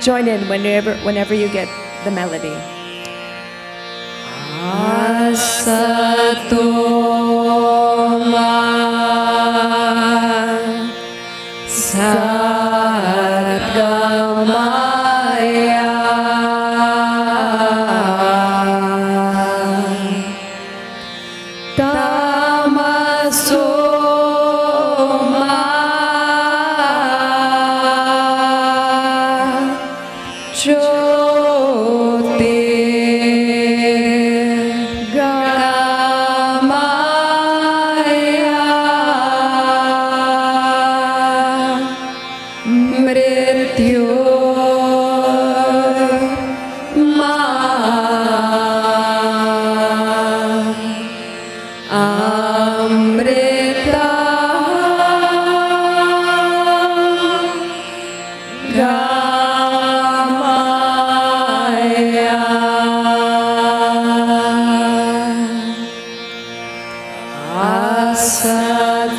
Join in whenever, whenever you get the melody.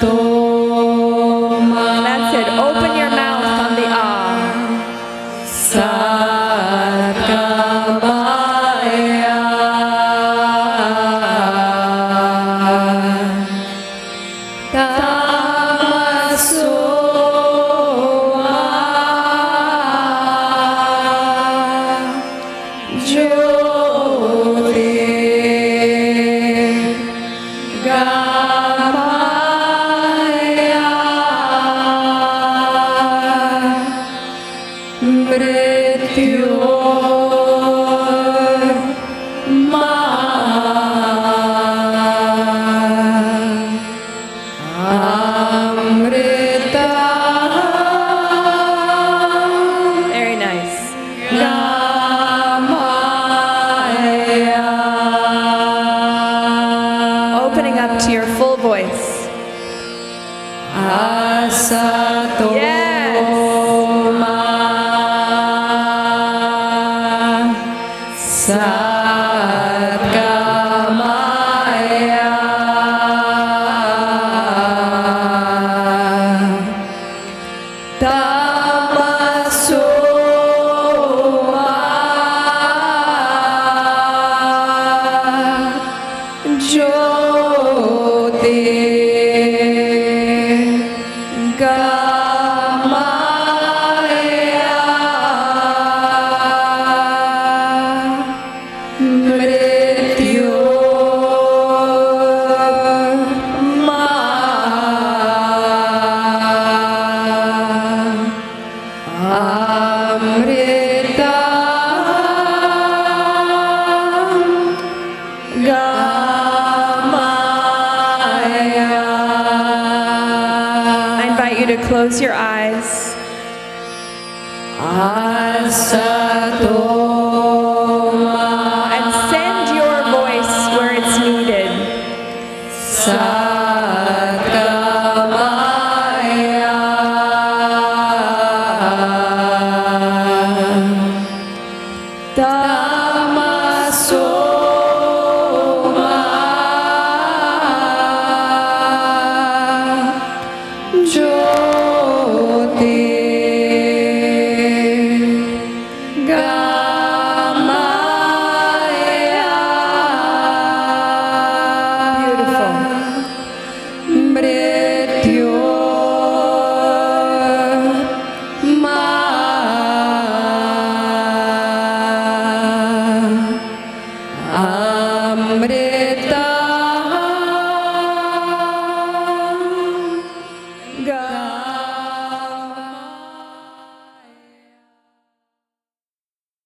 todos. To your full voice. Yes. I close your eyes. And